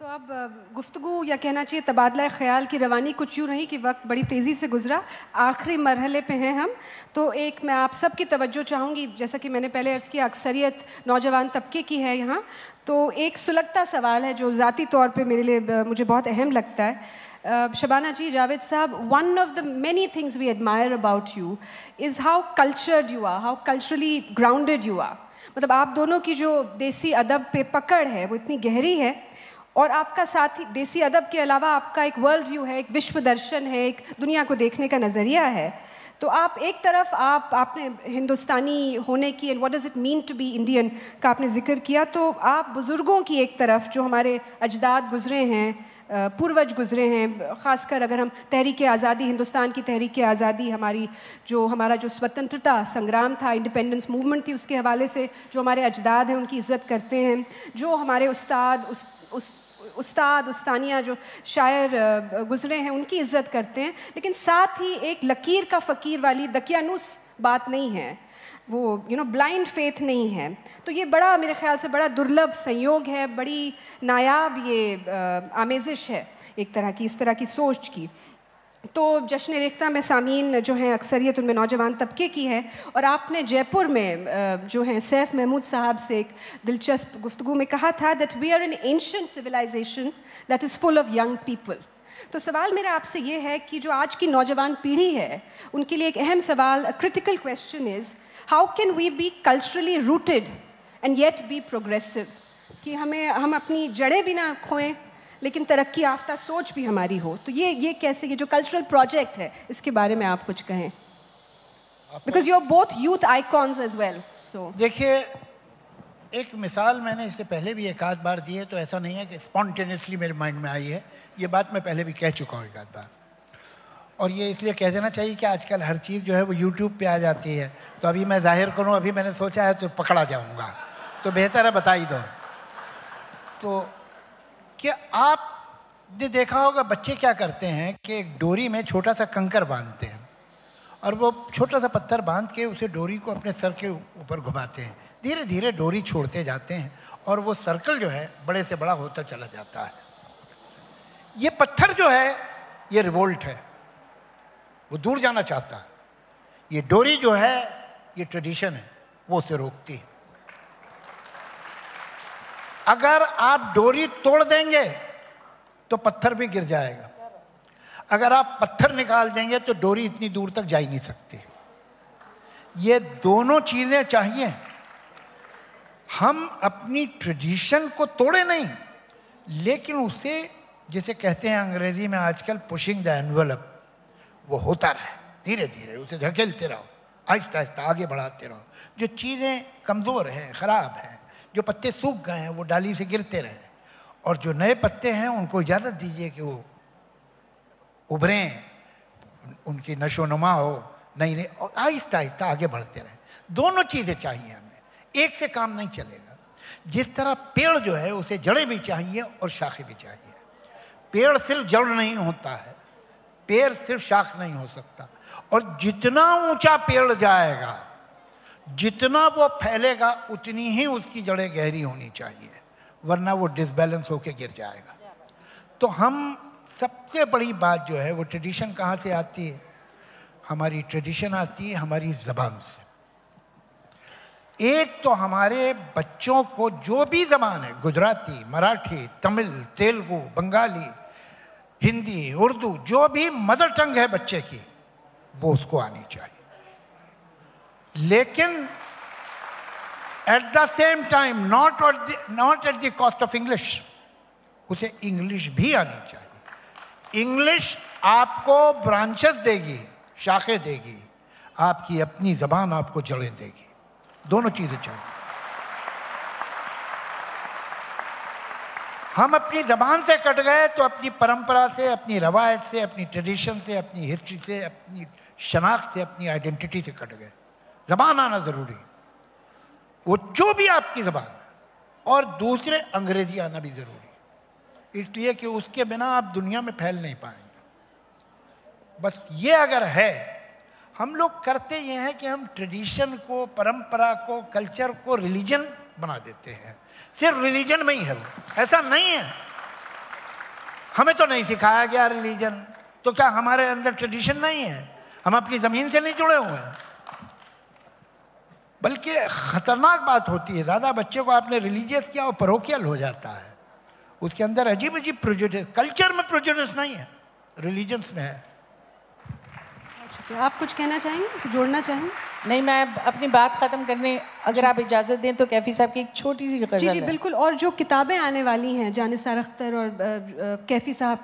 तो अब गुफ्तु या कहना चाहिए तबादला ख्याल की रवानी कुछ यूँ रही कि वक्त बड़ी तेज़ी से गुजरा। आखिरी मरहले पे हैं हम। तो एक मैं आप सब की तवज्जो चाहूँगी, जैसा कि मैंने पहले अर्ज़ किया, अक्सरियत नौजवान तबके की है यहाँ। तो एक सुलगता सवाल है जो ज़ाती तौर पे मेरे लिए मुझे बहुत अहम लगता है। शबाना जी, जावेद साहब one of the many things we admire about you is how cultured you are how culturally grounded you are मतलब आप दोनों की जो देसी अदब पे पकड़ है, वो इतनी गहरी है। और आपका साथ ही देसी अदब के अलावा आपका एक वर्ल्ड व्यू है एक विश्व दर्शन है एक दुनिया को देखने का नज़रिया है। तो आप एक तरफ़ आप आपने हिंदुस्तानी होने की and what does it mean to be Indian का आपने ज़िक्र किया तो आप बुज़ुर्गों की एक तरफ़ जो हमारे अजदाद गुजरे हैं पूर्वज गुजरे हैं ख़ासकर अगर हम तहरीक आज़ादी हिंदुस्तान की तहरीक आज़ादी हमारी जो हमारा जो स्वतंत्रता संग्राम था इंडिपेंडेंस मूवमेंट थी उसके हवाले से जो हमारे अजदाद हैं उनकी इज़्ज़त करते हैं जो हमारे उस्ताद उस, उस उस्ताद, उस्तानिया जो शायर गुजरे हैं, उनकी इज़्ज़त करते हैं, लेकिन साथ ही एक लकीर का फ़कीर वाली दकियानुस बात नहीं है। वो यू नो ब्लाइंड फेथ नहीं है। तो ये बड़ा, मेरे ख्याल से बड़ा दुर्लभ संयोग है, बड़ी नायाब ये आमेजिश है एक तरह की, इस तरह की सोच की। तो जश्न रेख्ता में सामीन जो हैं अक्सरियत उनमें नौजवान तबके की है और आपने जयपुर में जो हैं सैफ महमूद साहब से एक दिलचस्प गुफ्तु में कहा था that we are an ancient civilization that is full of young people तो सवाल मेरा आपसे ये है कि जो आज की नौजवान पीढ़ी है, उनके लिए एक अहम सवाल critical question is how can we be culturally rooted and yet be progressive कि हमें, हम अपनी जड़ें भी ना खोएँ लेकिन तरक्की याफ्ता सोच भी हमारी हो। तो ये ये कैसे ये जो कल्चरल प्रोजेक्ट है इसके बारे में आप कुछ कहें। Because you are both youth icons as well so देखिए एक मिसाल मैंने इससे पहले भी एक आध बार दी है तो ऐसा नहीं है कि स्पॉन्टेनियसली मेरे माइंड में आई है। ये बात मैं पहले भी कह चुका हूँ एक आध बार। और ये इसलिए कह देना चाहिए कि आजकल हर चीज़ जो है वो यूट्यूब पे आ जाती है। तो अभी मैं ज़ाहिर करूँ अभी मैंने सोचा है तो पकड़ा जाऊँगा। तो बेहतर है बता ही दो। तो कि आपने देखा होगा बच्चे क्या करते हैं कि एक डोरी में छोटा सा कंकर बांधते हैं और वो छोटा सा पत्थर बाँध के उसे डोरी को अपने सर के ऊपर घुमाते हैं। धीरे धीरे डोरी छोड़ते जाते हैं और वो सर्कल जो है बड़े से बड़ा होता चला जाता है। ये पत्थर जो है, ये रिवोल्ट है। वो दूर जाना चाहता है। ये डोरी जो है, ये ट्रेडिशन है। वो उसे रोकती है। अगर आप डोरी तोड़ देंगे तो पत्थर भी गिर जाएगा। अगर आप पत्थर निकाल देंगे तो डोरी इतनी दूर तक जा ही नहीं सकती। ये दोनों चीज़ें चाहिए। हम अपनी ट्रेडिशन को तोड़े नहीं, लेकिन उसे, जिसे कहते हैं अंग्रेज़ी में आजकल पुशिंग द एनवलप वो होता रहे। धीरे धीरे उसे धकेलते रहो आहिस्ता आहिस्ता आगे बढ़ाते रहो। जो चीज़ें कमज़ोर हैं, ख़राब हैं जो पत्ते सूख गए हैं, वो डाली से गिरते रहें। और जो नए पत्ते हैं, उनको इजाज़त दीजिए कि वो उभरें, उनकी नशो नुमा हो, नई नई, और आहिस्ता आहिस्ता आगे बढ़ते रहें। दोनों चीज़ें चाहिए हमें। एक से काम नहीं चलेगा। जिस तरह पेड़ जो है, उसे जड़ें भी चाहिए और शाखें भी चाहिए। पेड़ सिर्फ़ जड़ नहीं होता है। पेड़ सिर्फ़ शाख नहीं हो सकता। और जितना ऊँचा पेड़ जाएगा जितना वो फैलेगा, उतनी ही उसकी जड़ें गहरी होनी चाहिए, वरना वो डिसबैलेंस होके गिर जाएगा। तो हम सबसे बड़ी बात जो है, वो ट्रेडिशन कहाँ से आती है? हमारी ट्रेडिशन आती है हमारी ज़बान से। एक तो हमारे बच्चों को जो भी ज़बान है, गुजराती, मराठी, तमिल, तेलुगु, बंगाली, हिंदी, उर्दू, जो भी मदर टंग है बच्चे की, वो उसको आनी चाहिए। लेकिन at the same time not not at the cost of English उसे इंग्लिश भी आनी चाहिए। इंग्लिश आपको ब्रांचेस देगी, शाखें देगी, आपकी अपनी जबान आपको जड़ें देगी। दोनों चीज़ें चाहिए। हम अपनी जबान से कट गए तो अपनी परंपरा से, अपनी रवायत से, अपनी ट्रेडिशन से, अपनी हिस्ट्री से, अपनी शनाख्त से, अपनी आइडेंटिटी से कट गए। जबान आना ज़रूरी वो जो भी आपकी जबान और दूसरे अंग्रेज़ी आना भी ज़रूरी इसलिए कि उसके बिना आप दुनिया में फैल नहीं पाएँगे। बस ये अगर है, हम लोग करते ये हैं कि हम ट्रेडिशन को, परंपरा को, कल्चर को, रिलीजन बना देते हैं। सिर्फ़ रिलीजन में ही है वो। ऐसा नहीं है। हमें तो नहीं सिखाया गया रिलीजन। तो क्या हमारे अंदर ट्रेडिशन नहीं है? हम अपनी ज़मीन से नहीं जुड़े हुए हैं। बल्कि ख़तरनाक बात होती है, ज़्यादा बच्चे को आपने रिलीजियस किया और परोकियल हो जाता है। उसके अंदर अजीब अजीब प्रोजेक्ट कल्चर में प्रोजेक्ट नहीं है रिलीजन्स में है। आप कुछ कहना चाहेंगे? जोड़ना चाहेंगे? नहीं मैं अपनी बात ख़त्म करने अगर आप इजाज़त दें तो कैफ़ी साहब की एक छोटी सी जी जी बिल्कुल। और जो किताबें आने वाली हैं जानिसार अख्तर और कैफ़ी साहब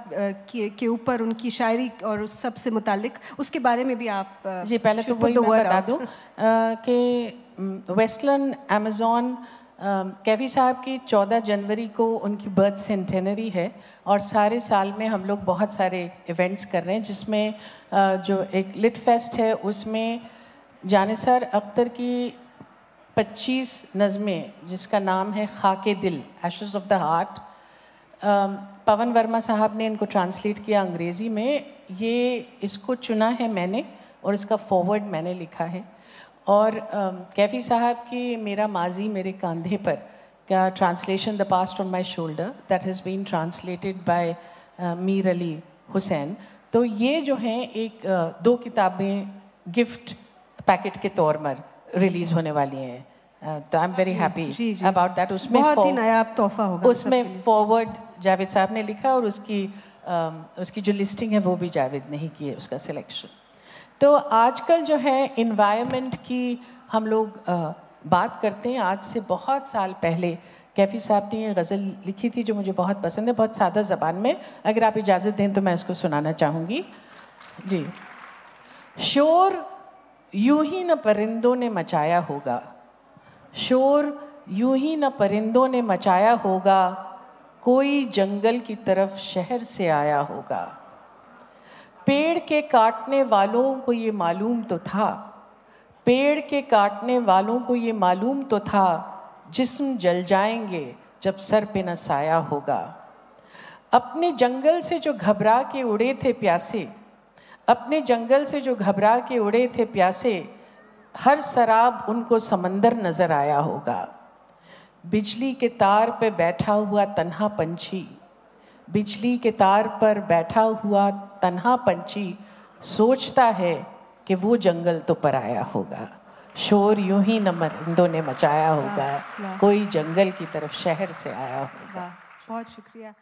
के, के ऊपर उनकी शायरी और उस सबसे मुतालिक उसके बारे में भी आप जी पहले तो वही बता दूँ कि वेस्टर्न अमेज़ोन कैफी साहब की 14 जनवरी को उनकी बर्थ सेंटेनरी है और सारे साल में हम लोग बहुत सारे इवेंट्स कर रहे हैं, जिसमें जो एक लिट फेस्ट है, उसमें जानिसर अख्तर की 25 नज़में, जिसका नाम है खाके दिल ashes of the heart Pawan Verma साहब ने इनको ट्रांसलेट किया अंग्रेज़ी में। ये इसको चुना है मैंने और इसका फॉरवर्ड मैंने लिखा है। और कैफ़ी साहब की मेरा माजी मेरे कंधे पर का translation the past on my shoulder that has been translated by Mir Ali Hussain. तो ये जो हैं एक दो किताबें गिफ्ट पैकेट के तौर पर रिलीज़ होने वाली हैं। तो I am very happy about that उसमें बहुत ही नायाब तोहफा होगा उसमें फॉरवर्ड जावेद साहब ने लिखा और उसकी उसकी जो लिस्टिंग है वो भी जावेद ने ही की है उसका सिलेक्शन तो आजकल जो है इन्वायरमेंट की हम लोग बात करते हैं। आज से बहुत साल पहले कैफ़ी साहब ने ये गज़ल लिखी थी जो मुझे बहुत पसंद है, बहुत सादा ज़बान में। अगर आप इजाज़त दें तो मैं इसको सुनाना चाहूँगी। जी। शोर यूँ ही न परिंदों ने मचाया होगा। शोर यूँ ही न परिंदों ने मचाया होगा। कोई जंगल की तरफ़ शहर से आया होगा। पेड़ के काटने वालों को ये मालूम तो था। पेड़ के काटने वालों को ये मालूम तो था, जिस्म जल जाएँगे जब सर पे न साया होगा। अपने जंगल से जो घबरा के उड़े थे प्यासे, अपने जंगल से जो घबरा के उड़े थे प्यासे, हर शराब उनको समंदर नज़र आया होगा। बिजली के तार पे बैठा हुआ तन्हा पंछी बिजली के तार पर बैठा हुआ तन्हा पंछी सोचता है कि वो जंगल तो पर आया होगा। शोर यूँ ही न मरिंदों ने मचाया होगा। कोई जंगल की तरफ़ शहर से आया होगा। बहुत शुक्रिया।